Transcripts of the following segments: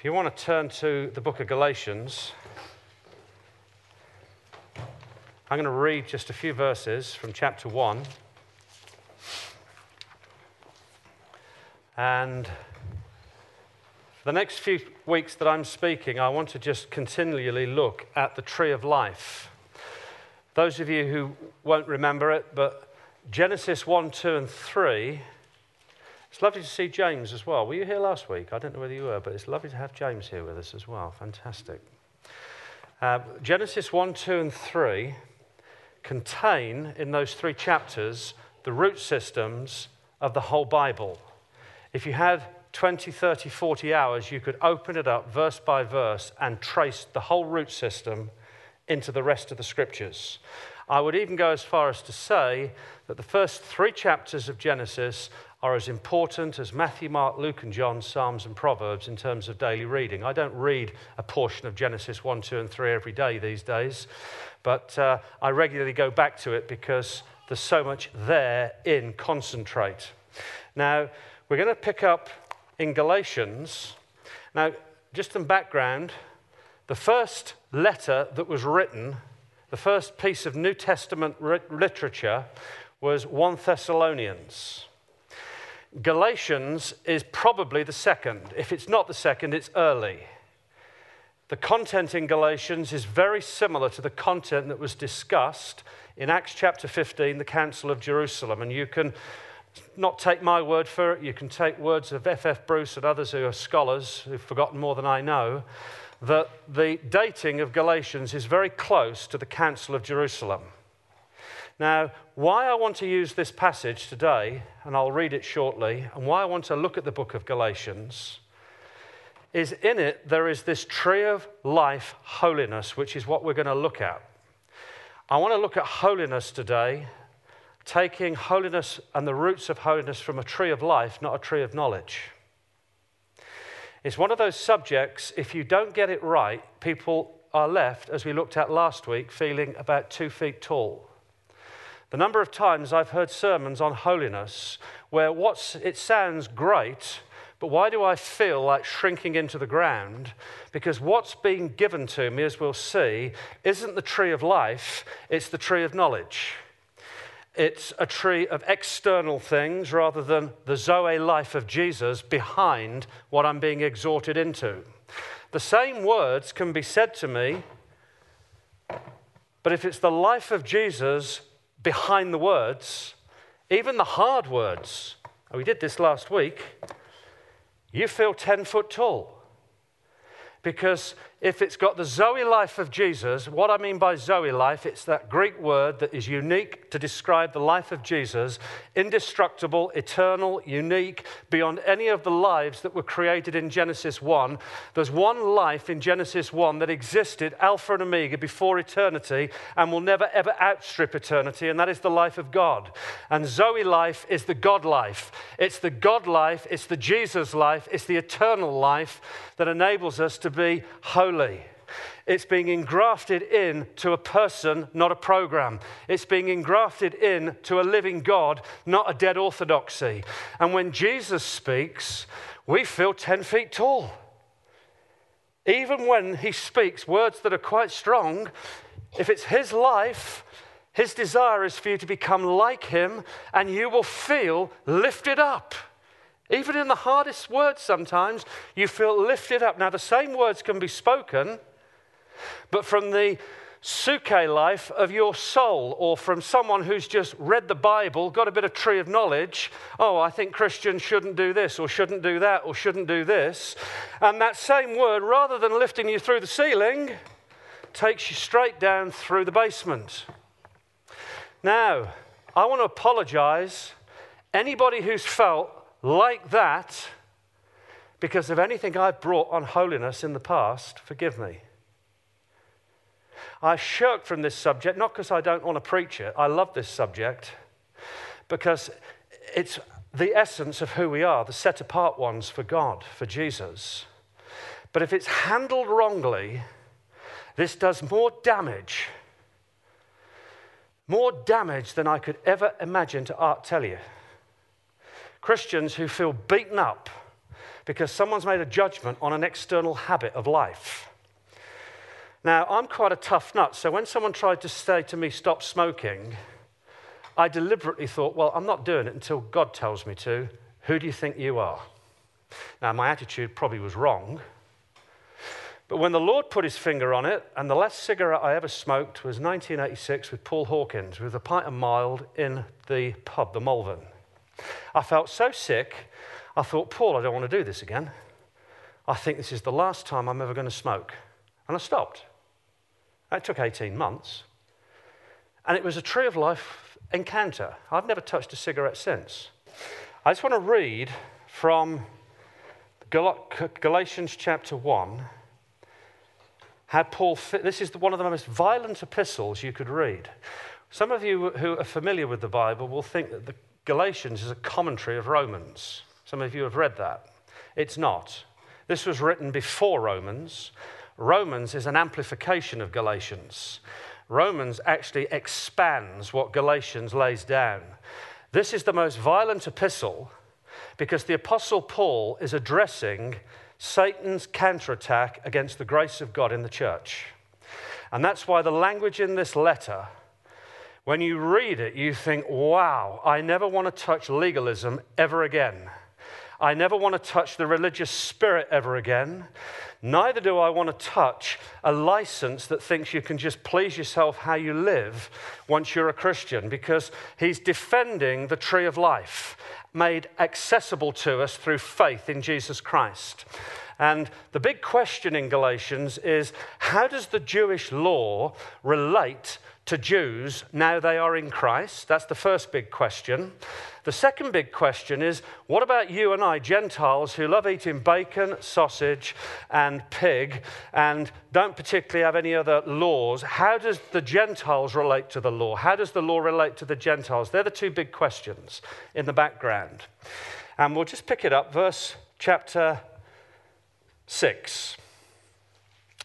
If you want to turn to the book of Galatians, I'm going to read just a few verses from chapter 1. And for the next few weeks that I'm speaking, I want to just continually look at the tree of life. Those of you who won't remember it, but Genesis 1, 2, and 3 it's lovely to see James as well. Were you here last week? I don't know whether you were, but it's lovely to have James here with us as well. Fantastic. Uh, Genesis 1, 2, and 3 contain in those three chapters the root systems of the whole Bible. If you had 20, 30, 40 hours, you could open it up verse by verse and trace the whole root system into the rest of the scriptures. I would even go as far as to say that the first three chapters of Genesis are as important as Matthew, Mark, Luke, and John, Psalms, and Proverbs in terms of daily reading. I don't read a portion of Genesis 1, 2, and 3 every day these days, but uh, I regularly go back to it because there's so much there in concentrate. Now, we're going to pick up in Galatians. Now, just some background the first letter that was written, the first piece of New Testament literature, was 1 Thessalonians. Galatians is probably the second. If it's not the second, it's early. The content in Galatians is very similar to the content that was discussed in Acts chapter 15, the Council of Jerusalem. And you can not take my word for it, you can take words of F.F. F. Bruce and others who are scholars who've forgotten more than I know, that the dating of Galatians is very close to the Council of Jerusalem. Now, why I want to use this passage today, and I'll read it shortly, and why I want to look at the book of Galatians, is in it there is this tree of life, holiness, which is what we're going to look at. I want to look at holiness today, taking holiness and the roots of holiness from a tree of life, not a tree of knowledge. It's one of those subjects, if you don't get it right, people are left, as we looked at last week, feeling about two feet tall. The number of times I've heard sermons on holiness where what's, it sounds great, but why do I feel like shrinking into the ground? Because what's being given to me, as we'll see, isn't the tree of life, it's the tree of knowledge. It's a tree of external things rather than the Zoe life of Jesus behind what I'm being exhorted into. The same words can be said to me, but if it's the life of Jesus behind the words, even the hard words. We did this last week. You feel 10 foot tall. Because if it's got the Zoe life of Jesus, what I mean by Zoe life, it's that Greek word that is unique to describe the life of Jesus indestructible, eternal, unique, beyond any of the lives that were created in Genesis 1. There's one life in Genesis 1 that existed, Alpha and Omega, before eternity and will never ever outstrip eternity, and that is the life of God. And Zoe life is the God life. It's the God life, it's the Jesus life, it's the eternal life that enables us to be holy holy. It's being engrafted in to a person, not a program. It's being engrafted in to a living God, not a dead orthodoxy. And when Jesus speaks, we feel 10 feet tall. Even when he speaks words that are quite strong, if it's his life, his desire is for you to become like him, and you will feel lifted up. Even in the hardest words, sometimes you feel lifted up. Now, the same words can be spoken, but from the suke life of your soul, or from someone who's just read the Bible, got a bit of tree of knowledge. Oh, I think Christians shouldn't do this, or shouldn't do that, or shouldn't do this. And that same word, rather than lifting you through the ceiling, takes you straight down through the basement. Now, I want to apologize. Anybody who's felt like that because of anything I've brought on holiness in the past, forgive me. I shirk from this subject, not because I don't want to preach it. I love this subject because it's the essence of who we are, the set apart ones for God, for Jesus. But if it's handled wrongly, this does more damage, more damage than I could ever imagine to art tell you. Christians who feel beaten up because someone's made a judgment on an external habit of life. Now, I'm quite a tough nut, so when someone tried to say to me, stop smoking, I deliberately thought, well, I'm not doing it until God tells me to. Who do you think you are? Now, my attitude probably was wrong. But when the Lord put his finger on it, and the last cigarette I ever smoked was 1986 with Paul Hawkins with a pint of mild in the pub, the Malvern. I felt so sick, I thought, Paul, I don't want to do this again. I think this is the last time I'm ever going to smoke. And I stopped. It took 18 months. And it was a tree of life encounter. I've never touched a cigarette since. I just want to read from Galatians chapter 1 how Paul, this is one of the most violent epistles you could read. Some of you who are familiar with the Bible will think that the Galatians is a commentary of Romans. Some of you have read that. It's not. This was written before Romans. Romans is an amplification of Galatians. Romans actually expands what Galatians lays down. This is the most violent epistle because the Apostle Paul is addressing Satan's counterattack against the grace of God in the church. And that's why the language in this letter, when you read it, you think, wow, I never want to touch legalism ever again. I never want to touch the religious spirit ever again. Neither do I want to touch a license that thinks you can just please yourself how you live once you're a Christian, because he's defending the tree of life made accessible to us through faith in Jesus Christ. And the big question in Galatians is how does the Jewish law relate to Jews now they are in Christ? That's the first big question. The second big question is what about you and I, Gentiles, who love eating bacon, sausage, and pig, and don't particularly have any other laws? How does the Gentiles relate to the law? How does the law relate to the Gentiles? They're the two big questions in the background. And we'll just pick it up, verse chapter 6.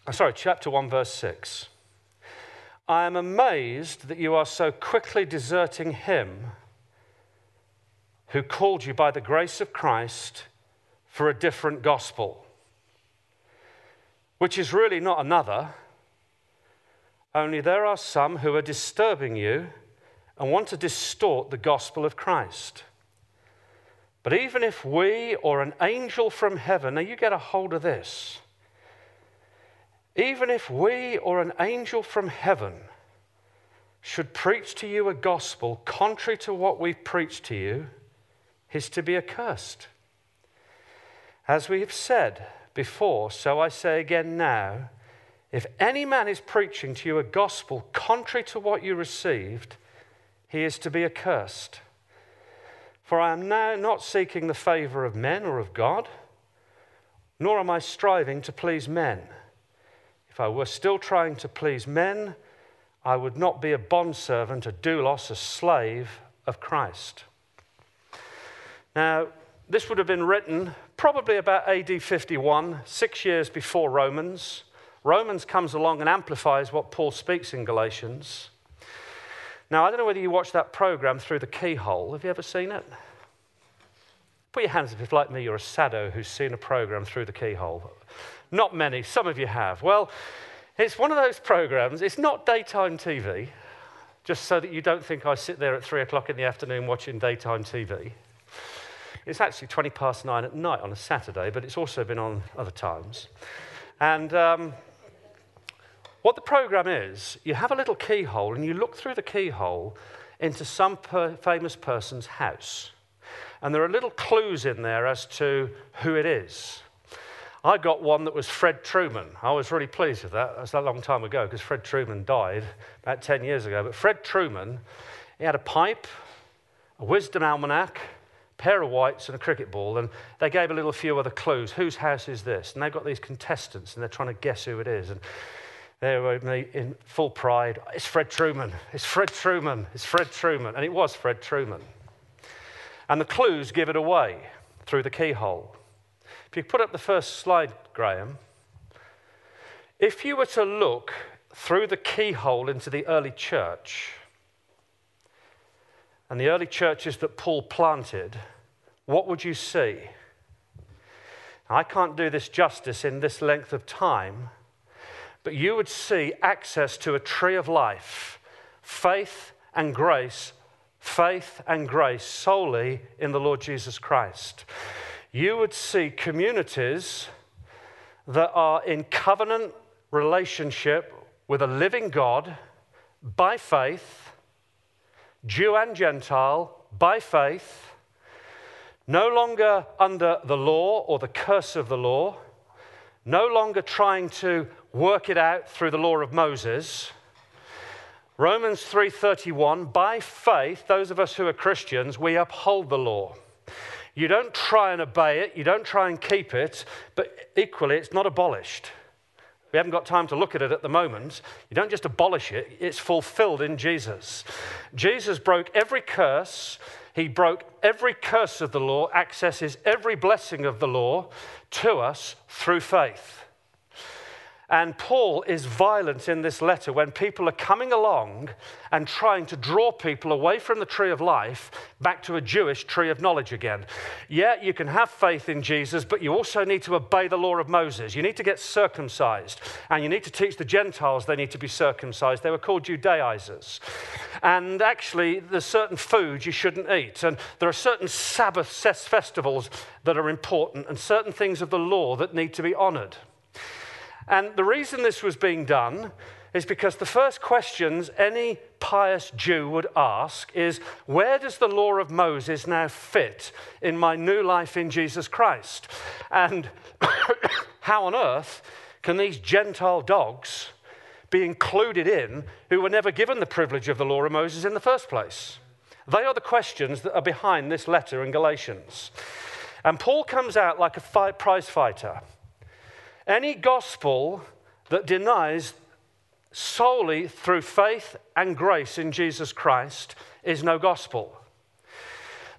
Oh, sorry, chapter 1, verse 6. I am amazed that you are so quickly deserting him who called you by the grace of Christ for a different gospel, which is really not another, only there are some who are disturbing you and want to distort the gospel of Christ. But even if we or an angel from heaven, now you get a hold of this, even if we or an angel from heaven should preach to you a gospel contrary to what we've preached to you, is to be accursed. As we have said before, so I say again now if any man is preaching to you a gospel contrary to what you received, he is to be accursed. For I am now not seeking the favor of men or of God, nor am I striving to please men. If I were still trying to please men, I would not be a bondservant, a doulos, a slave of Christ. Now, this would have been written probably about AD 51, six years before Romans. Romans comes along and amplifies what Paul speaks in Galatians. Now, I don't know whether you watched that program through the keyhole. Have you ever seen it? Put your hands up if, like me, you're a sado who's seen a program through the keyhole. Not many, some of you have. Well, it's one of those programs, it's not daytime TV, just so that you don't think I sit there at three o'clock in the afternoon watching daytime TV. It's actually 20 past nine at night on a Saturday, but it's also been on other times. And um, what the program is, you have a little keyhole and you look through the keyhole into some per- famous person's house. And there are little clues in there as to who it is. I got one that was Fred Trueman. I was really pleased with that. That's a long time ago because Fred Trueman died about 10 years ago. But Fred Trueman, he had a pipe, a Wisden almanac, pair of whites and a cricket ball, and they gave a little few other clues. Whose house is this? And they've got these contestants, and they're trying to guess who it is. And they were in full pride. It's Fred Trueman. It's Fred Trueman. It's Fred Trueman. And it was Fred Trueman. And the clues give it away through the keyhole. If you put up the first slide, Graham, if you were to look through the keyhole into the early church, and the early churches that Paul planted, what would you see? I can't do this justice in this length of time, but you would see access to a tree of life, faith and grace, faith and grace solely in the Lord Jesus Christ. You would see communities that are in covenant relationship with a living God by faith, Jew and Gentile by faith, no longer under the law or the curse of the law, no longer trying to work it out through the law of Moses. Romans 3:31 by faith those of us who are Christians we uphold the law. You don't try and obey it, you don't try and keep it, but equally it's not abolished. We haven't got time to look at it at the moment. You don't just abolish it, it's fulfilled in Jesus. Jesus broke every curse, he broke every curse of the law, accesses every blessing of the law to us through faith. And Paul is violent in this letter when people are coming along and trying to draw people away from the tree of life back to a Jewish tree of knowledge again. Yeah, you can have faith in Jesus, but you also need to obey the law of Moses. You need to get circumcised, and you need to teach the Gentiles they need to be circumcised. They were called Judaizers. And actually, there's certain foods you shouldn't eat, and there are certain Sabbath festivals that are important, and certain things of the law that need to be honored. And the reason this was being done is because the first questions any pious Jew would ask is where does the law of Moses now fit in my new life in Jesus Christ? And how on earth can these Gentile dogs be included in who were never given the privilege of the law of Moses in the first place? They are the questions that are behind this letter in Galatians. And Paul comes out like a fight, prize fighter. Any gospel that denies solely through faith and grace in Jesus Christ is no gospel.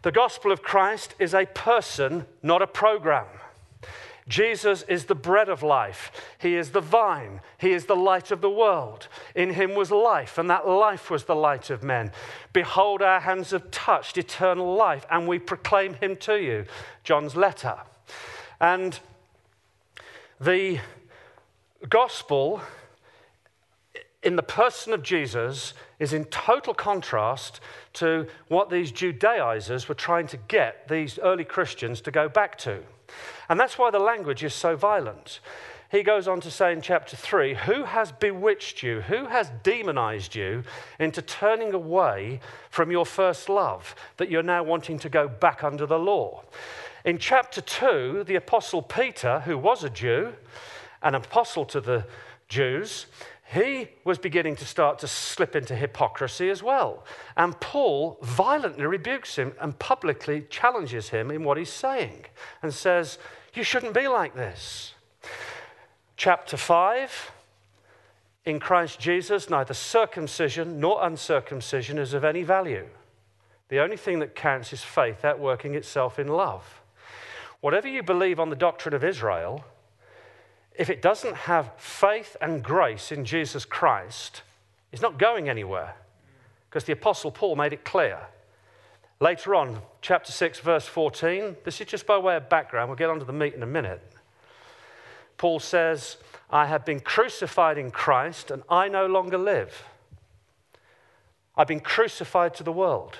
The gospel of Christ is a person, not a program. Jesus is the bread of life. He is the vine. He is the light of the world. In him was life, and that life was the light of men. Behold, our hands have touched eternal life, and we proclaim him to you. John's letter. And the gospel in the person of Jesus is in total contrast to what these Judaizers were trying to get these early Christians to go back to. And that's why the language is so violent. He goes on to say in chapter 3 Who has bewitched you? Who has demonized you into turning away from your first love that you're now wanting to go back under the law? In chapter 2, the Apostle Peter, who was a Jew, an apostle to the Jews, he was beginning to start to slip into hypocrisy as well. And Paul violently rebukes him and publicly challenges him in what he's saying and says, You shouldn't be like this. Chapter 5 In Christ Jesus, neither circumcision nor uncircumcision is of any value. The only thing that counts is faith outworking itself in love. Whatever you believe on the doctrine of Israel, if it doesn't have faith and grace in Jesus Christ, it's not going anywhere. Because the Apostle Paul made it clear. Later on, chapter 6, verse 14, this is just by way of background. We'll get on to the meat in a minute. Paul says, I have been crucified in Christ, and I no longer live. I've been crucified to the world.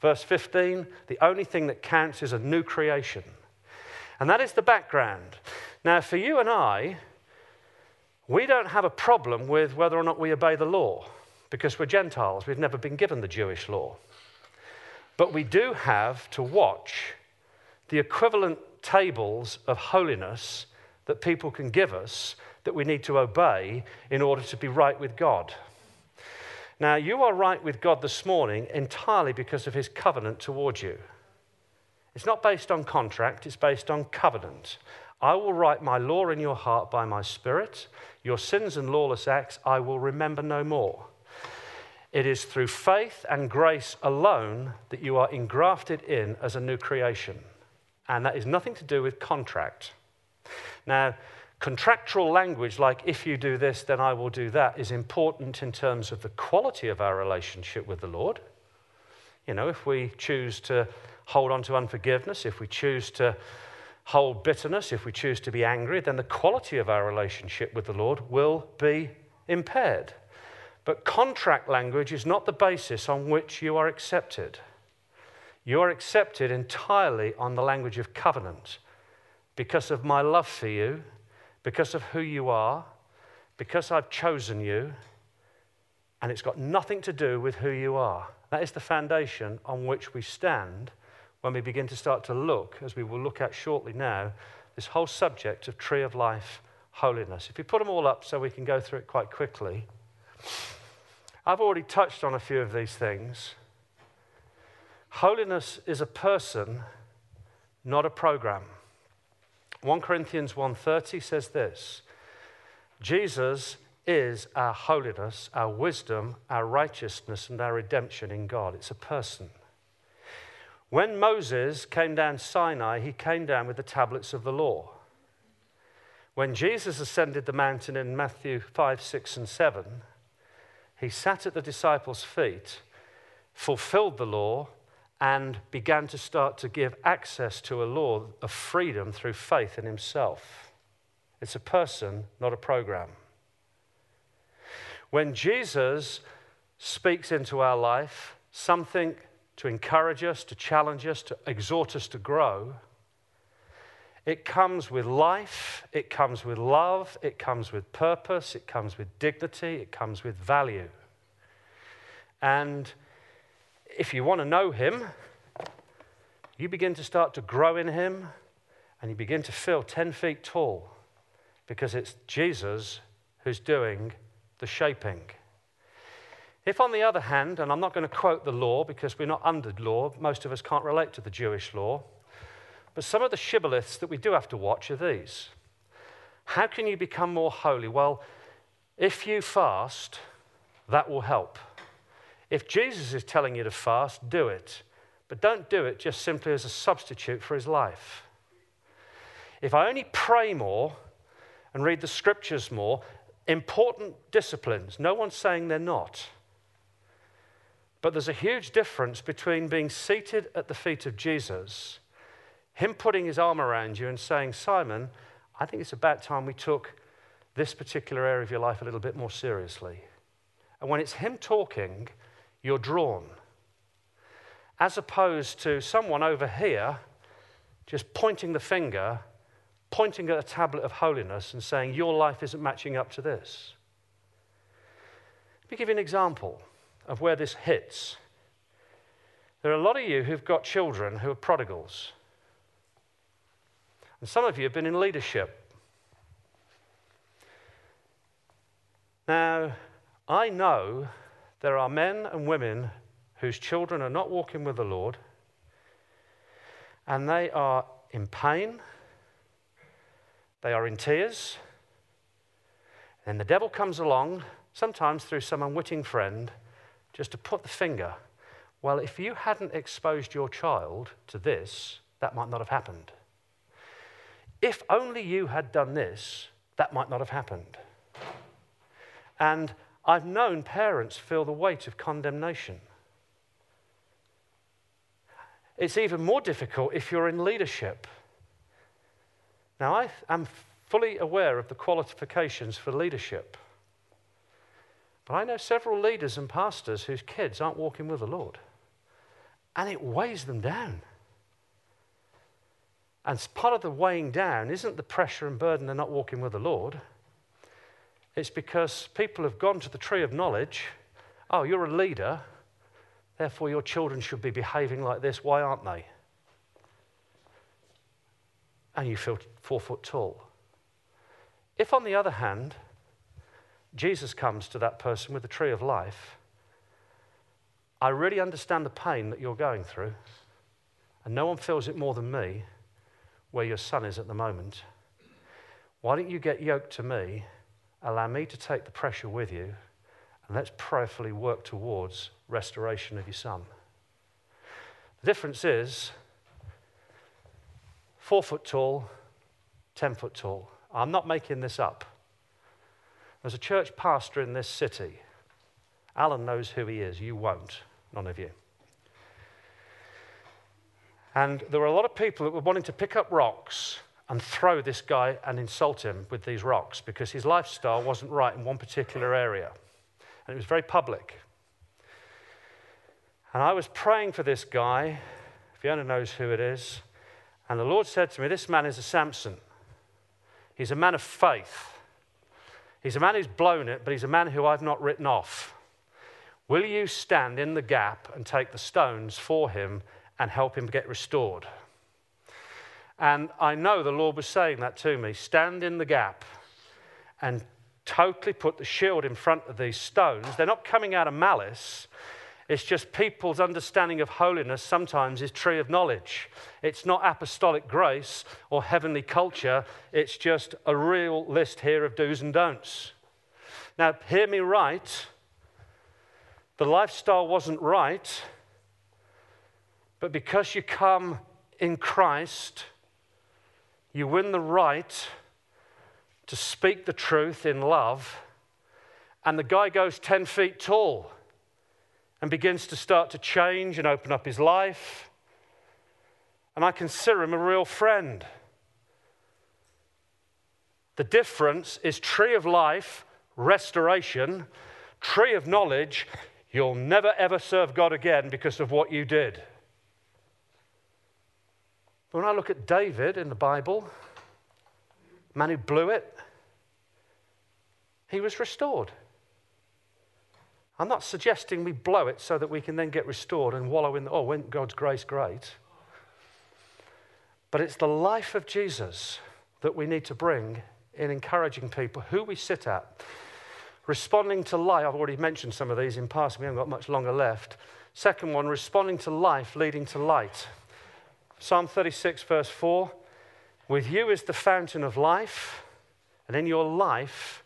Verse 15, the only thing that counts is a new creation. And that is the background. Now, for you and I, we don't have a problem with whether or not we obey the law because we're Gentiles. We've never been given the Jewish law. But we do have to watch the equivalent tables of holiness that people can give us that we need to obey in order to be right with God. Now, you are right with God this morning entirely because of his covenant towards you. It's not based on contract, it's based on covenant. I will write my law in your heart by my Spirit. Your sins and lawless acts I will remember no more. It is through faith and grace alone that you are engrafted in as a new creation. And that is nothing to do with contract. Now, contractual language like, if you do this, then I will do that, is important in terms of the quality of our relationship with the Lord. You know, if we choose to hold on to unforgiveness, if we choose to hold bitterness, if we choose to be angry, then the quality of our relationship with the Lord will be impaired. But contract language is not the basis on which you are accepted. You are accepted entirely on the language of covenant because of my love for you, because of who you are, because I've chosen you, and it's got nothing to do with who you are. That is the foundation on which we stand when we begin to start to look, as we will look at shortly now, this whole subject of tree of life, holiness. If you put them all up so we can go through it quite quickly, I've already touched on a few of these things. Holiness is a person, not a program. 1 Corinthians 1:30 says this: Jesus is our holiness, our wisdom, our righteousness and our redemption in God. It's a person. When Moses came down Sinai, he came down with the tablets of the law. When Jesus ascended the mountain in Matthew 5, 6, and 7, he sat at the disciples' feet, fulfilled the law, and began to start to give access to a law of freedom through faith in himself. It's a person, not a program. When Jesus speaks into our life something to encourage us, to challenge us, to exhort us to grow. It comes with life, it comes with love, it comes with purpose, it comes with dignity, it comes with value. And if you want to know Him, you begin to start to grow in Him and you begin to feel 10 feet tall because it's Jesus who's doing the shaping. If, on the other hand, and I'm not going to quote the law because we're not under law, most of us can't relate to the Jewish law, but some of the shibboleths that we do have to watch are these. How can you become more holy? Well, if you fast, that will help. If Jesus is telling you to fast, do it. But don't do it just simply as a substitute for his life. If I only pray more and read the scriptures more, important disciplines, no one's saying they're not. But there's a huge difference between being seated at the feet of Jesus, him putting his arm around you and saying, Simon, I think it's about time we took this particular area of your life a little bit more seriously. And when it's him talking, you're drawn. As opposed to someone over here just pointing the finger, pointing at a tablet of holiness and saying, Your life isn't matching up to this. Let me give you an example of where this hits. There are a lot of you who've got children who are prodigals. And some of you have been in leadership. Now, I know there are men and women whose children are not walking with the Lord, and they are in pain, they are in tears, and the devil comes along, sometimes through some unwitting friend, just to put the finger, well, if you hadn't exposed your child to this, that might not have happened. If only you had done this, that might not have happened. And I've known parents feel the weight of condemnation. It's even more difficult if you're in leadership. Now, I am fully aware of the qualifications for leadership. But I know several leaders and pastors whose kids aren't walking with the Lord, and it weighs them down. And part of the weighing down isn't the pressure and burden they're not walking with the Lord. It's because people have gone to the tree of knowledge. Oh, you're a leader, therefore your children should be behaving like this. Why aren't they? And you feel four foot tall. If, on the other hand, Jesus comes to that person with the tree of life. I really understand the pain that you're going through, and no one feels it more than me where your son is at the moment. Why don't you get yoked to me, allow me to take the pressure with you, and let's prayerfully work towards restoration of your son? The difference is four foot tall, 10 foot tall. I'm not making this up. As a church pastor in this city, Alan knows who he is. You won't, none of you. And there were a lot of people that were wanting to pick up rocks and throw this guy and insult him with these rocks because his lifestyle wasn't right in one particular area. And it was very public. And I was praying for this guy. Fiona knows who it is. And the Lord said to me, This man is a Samson. He's a man of faith. He's a man who's blown it, but he's a man who I've not written off. Will you stand in the gap and take the stones for him and help him get restored? And I know the Lord was saying that to me stand in the gap and totally put the shield in front of these stones. They're not coming out of malice. It's just people's understanding of holiness sometimes is tree of knowledge. It's not apostolic grace or heavenly culture. It's just a real list here of do's and don'ts. Now, hear me right. The lifestyle wasn't right, but because you come in Christ, you win the right to speak the truth in love, and the guy goes 10 feet tall and begins to start to change and open up his life. And I consider him a real friend. The difference is tree of life, restoration, tree of knowledge. You'll never ever serve God again because of what you did. But when I look at David in the Bible, man who blew it, he was restored. I'm not suggesting we blow it so that we can then get restored and wallow in, the, oh, isn't God's grace great? But it's the life of Jesus that we need to bring in encouraging people who we sit at. Responding to life, I've already mentioned some of these in passing, we haven't got much longer left. Second one, responding to life leading to light. Psalm 36, verse 4 With you is the fountain of life, and in your life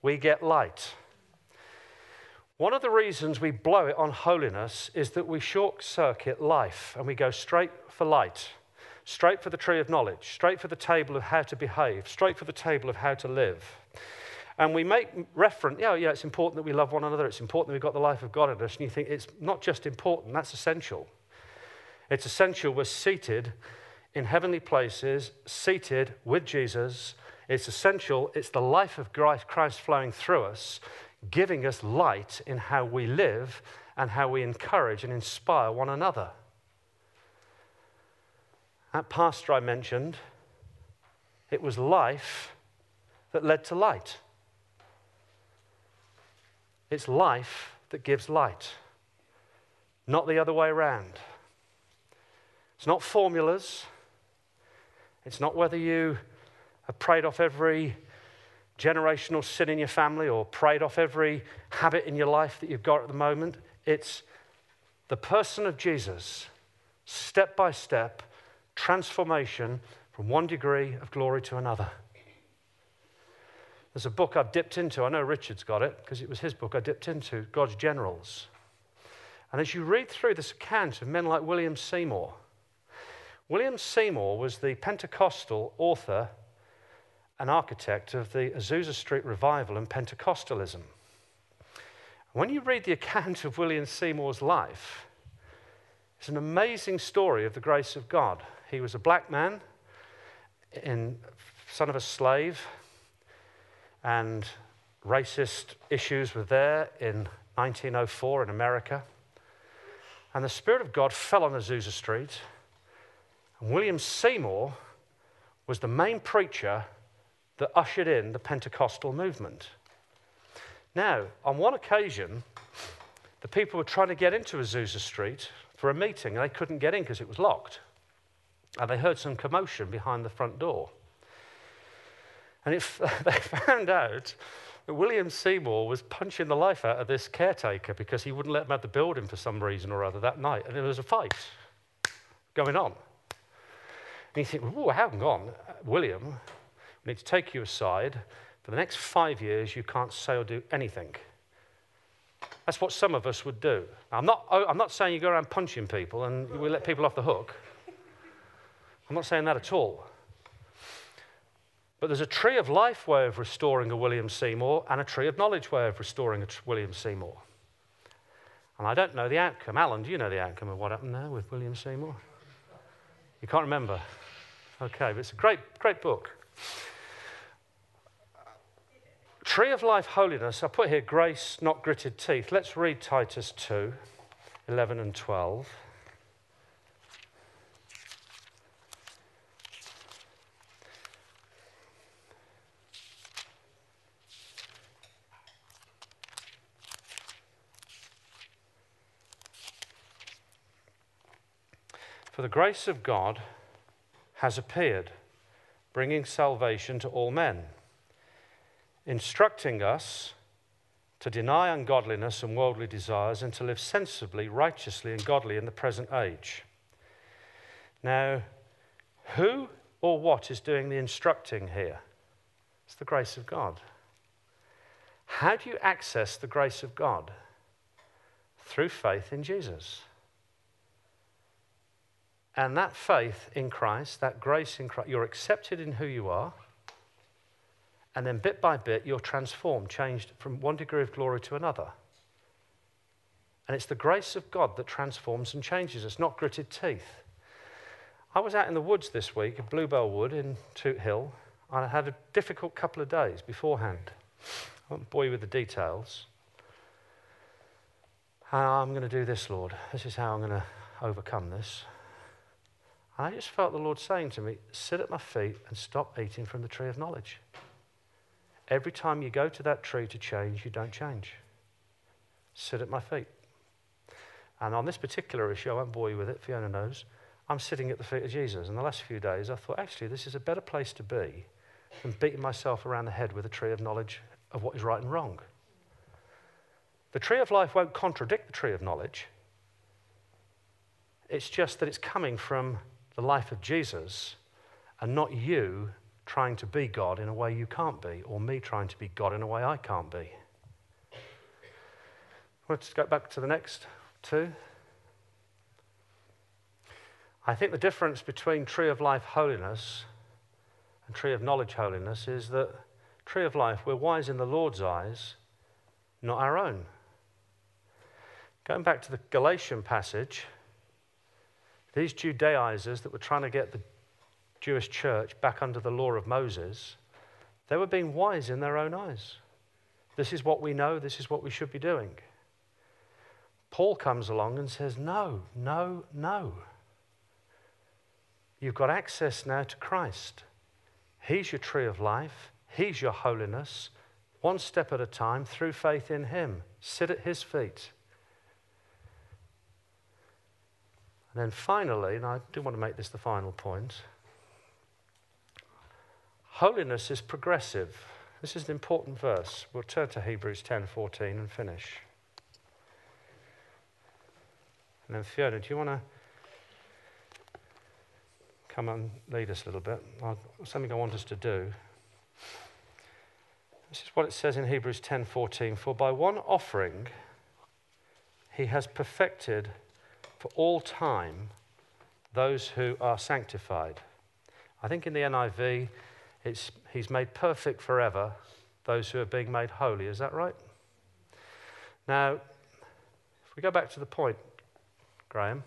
we get light. One of the reasons we blow it on holiness is that we short circuit life and we go straight for light, straight for the tree of knowledge, straight for the table of how to behave, straight for the table of how to live. And we make reference, yeah, yeah, it's important that we love one another, it's important that we've got the life of God in us. And you think it's not just important, that's essential. It's essential we're seated in heavenly places, seated with Jesus. It's essential, it's the life of Christ flowing through us, giving us light in how we live and how we encourage and inspire one another. That pastor I mentioned, it was life that led to light. It's life that gives light, not the other way around. It's not formulas. It's not whether you have prayed off every generational sin in your family or prayed off every habit in your life that you've got at the moment. It's the person of Jesus, step by step, transformation from one degree of glory to another. There's a book I've dipped into. I know Richard's got it because it was his book I dipped into God's Generals. And as you read through this account of men like William Seymour, William Seymour was the Pentecostal author and architect of the Azusa Street revival and Pentecostalism. When you read the account of William Seymour's life, it's an amazing story of the grace of God. He was a black man, in, son of a slave, and racist issues were there in 1904 in America. And the Spirit of God fell on Azusa Street and William Seymour was the main preacher that ushered in the Pentecostal movement. Now, on one occasion, the people were trying to get into Azusa Street for a meeting, and they couldn't get in because it was locked. And they heard some commotion behind the front door. And it, they found out that William Seymour was punching the life out of this caretaker because he wouldn't let them have the building for some reason or other that night. And there was a fight going on. And you think, oh, hang on, William, need to take you aside. For the next five years, you can't say or do anything. That's what some of us would do. Now, I'm, not, oh, I'm not saying you go around punching people and we let people off the hook. I'm not saying that at all. But there's a tree of life way of restoring a William Seymour and a tree of knowledge way of restoring a William Seymour. And I don't know the outcome. Alan, do you know the outcome of what happened there with William Seymour? You can't remember? Okay, but it's a great, great book. Tree of Life Holiness, I put here grace, not gritted teeth. Let's read Titus 2 11 and 12. For the grace of God has appeared, bringing salvation to all men, instructing us to deny ungodliness and worldly desires and to live sensibly, righteously, and godly in the present age. Now, who or what is doing the instructing here? It's the grace of God. How do you access the grace of God? Through faith in Jesus. And that faith in Christ, that grace in Christ, you're accepted in who you are. And then bit by bit, you're transformed, changed from one degree of glory to another. And it's the grace of God that transforms and changes us, not gritted teeth. I was out in the woods this week, at Bluebell Wood in Toot Hill, and I had a difficult couple of days beforehand. I won't bore you with the details. I'm going to do this, Lord. This is how I'm going to overcome this. And I just felt the Lord saying to me, Sit at my feet and stop eating from the tree of knowledge. Every time you go to that tree to change, you don't change. Sit at my feet. And on this particular issue, I won't bore you with it, Fiona knows, I'm sitting at the feet of Jesus. And the last few days, I thought, actually, this is a better place to be than beating myself around the head with a tree of knowledge of what is right and wrong. The tree of life won't contradict the tree of knowledge. It's just that it's coming from the life of Jesus and not you trying to be God in a way you can't be, or me trying to be God in a way I can't be. Let's go back to the next two. I think the difference between tree of life holiness and tree of knowledge holiness is that tree of life, we're wise in the Lord's eyes, not our own. Going back to the Galatian passage, these Judaizers that were trying to get the Jewish church back under the law of Moses, they were being wise in their own eyes. This is what we know, this is what we should be doing. Paul comes along and says, No, no, no. You've got access now to Christ. He's your tree of life, He's your holiness. One step at a time through faith in Him. Sit at His feet. And then finally, and I do want to make this the final point holiness is progressive. This is an important verse. We'll turn to Hebrews 10:14 and finish. And then Fiona, do you want to come and lead us a little bit? Something I want us to do. This is what it says in Hebrews 10:14, for by one offering he has perfected for all time those who are sanctified. I think in the NIV, it's, he's made perfect forever those who are being made holy. Is that right? Now, if we go back to the point, Graham,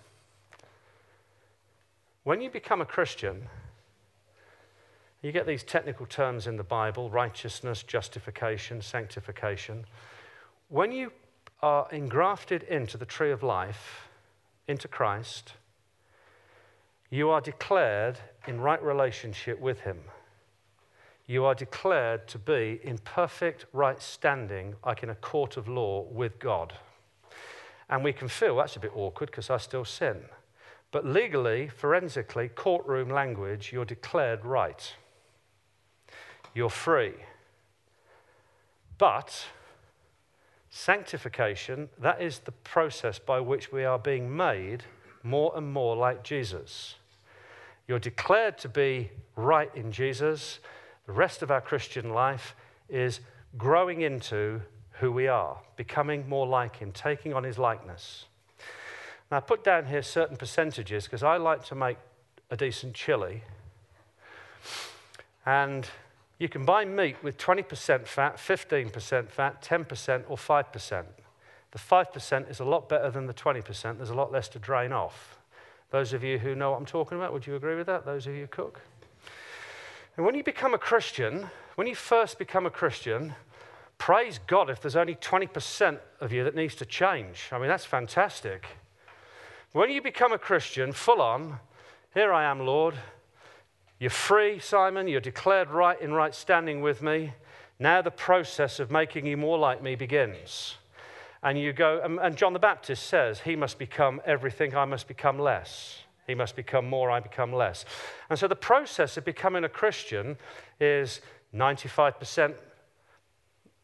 when you become a Christian, you get these technical terms in the Bible righteousness, justification, sanctification. When you are engrafted into the tree of life, into Christ, you are declared in right relationship with Him. You are declared to be in perfect right standing, like in a court of law with God. And we can feel that's a bit awkward because I still sin. But legally, forensically, courtroom language, you're declared right. You're free. But Sanctification, that is the process by which we are being made more and more like Jesus. You're declared to be right in Jesus. The rest of our Christian life is growing into who we are, becoming more like Him, taking on His likeness. Now, I put down here certain percentages because I like to make a decent chili. And you can buy meat with 20% fat, 15% fat, 10%, or 5%. The 5% is a lot better than the 20%. There's a lot less to drain off. Those of you who know what I'm talking about, would you agree with that? Those of you who cook? And when you become a Christian, when you first become a Christian, praise God if there's only 20% of you that needs to change. I mean, that's fantastic. When you become a Christian, full on, here I am, Lord. You're free, Simon. You're declared right in right standing with me. Now the process of making you more like me begins. And you go, and John the Baptist says, He must become everything, I must become less. He must become more, I become less. And so the process of becoming a Christian is 95%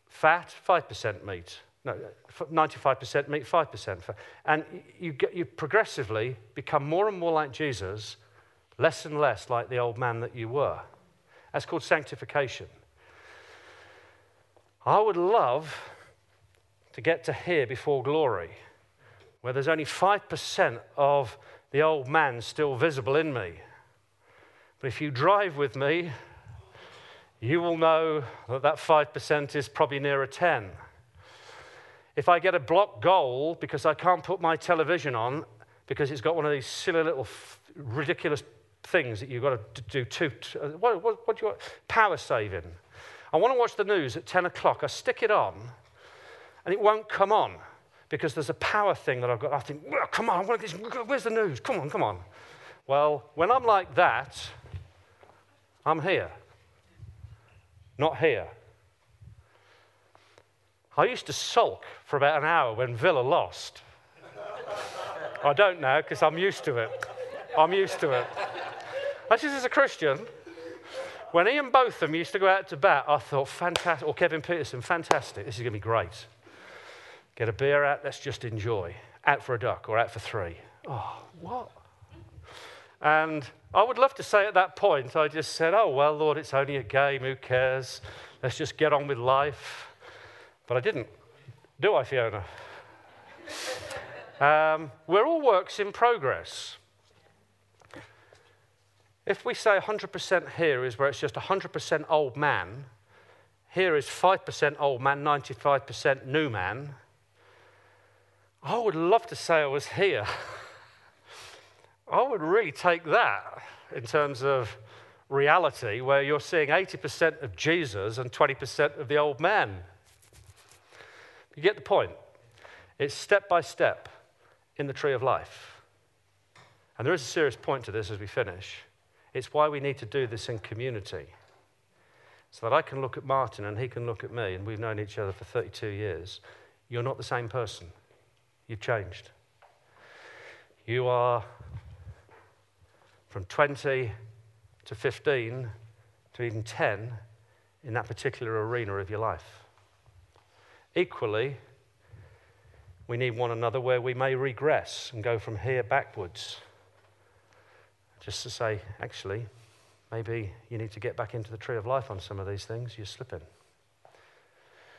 fat, 5% meat. No, 95% meat, 5% fat. And you, get, you progressively become more and more like Jesus, less and less like the old man that you were. That's called sanctification. I would love to get to here before glory, where there's only 5% of the old man still visible in me. But if you drive with me, you will know that that 5% is probably nearer 10. If I get a block goal because I can't put my television on because it's got one of these silly little f- ridiculous things that you've got to do two, uh, what, what, what do you want? Power saving. I want to watch the news at 10 o'clock. I stick it on and it won't come on because there's a power thing that I've got. I think, well, come on, where's the news? Come on, come on. Well, when I'm like that, I'm here, not here. I used to sulk for about an hour when Villa lost. I don't now because I'm used to it. I'm used to it. Actually, as a Christian, when Ian Botham used to go out to bat, I thought, fantastic, or Kevin Pietersen, fantastic, this is going to be great. Get a beer out, let's just enjoy. Out for a duck or out for three. Oh, what? And I would love to say at that point, I just said, oh, well, Lord, it's only a game, who cares? Let's just get on with life. But I didn't. Do I, Fiona? um, we're all works in progress. If we say 100% here is where it's just 100% old man, here is 5% old man, 95% new man, I would love to say I was here. I would really take that in terms of reality, where you're seeing 80% of Jesus and 20% of the old man. You get the point. It's step by step in the tree of life. And there is a serious point to this as we finish. It's why we need to do this in community. So that I can look at Martin and he can look at me, and we've known each other for 32 years. You're not the same person. You've changed. You are from 20 to 15 to even 10 in that particular arena of your life. Equally, we need one another where we may regress and go from here backwards. Just to say, actually, maybe you need to get back into the tree of life on some of these things, you're slipping.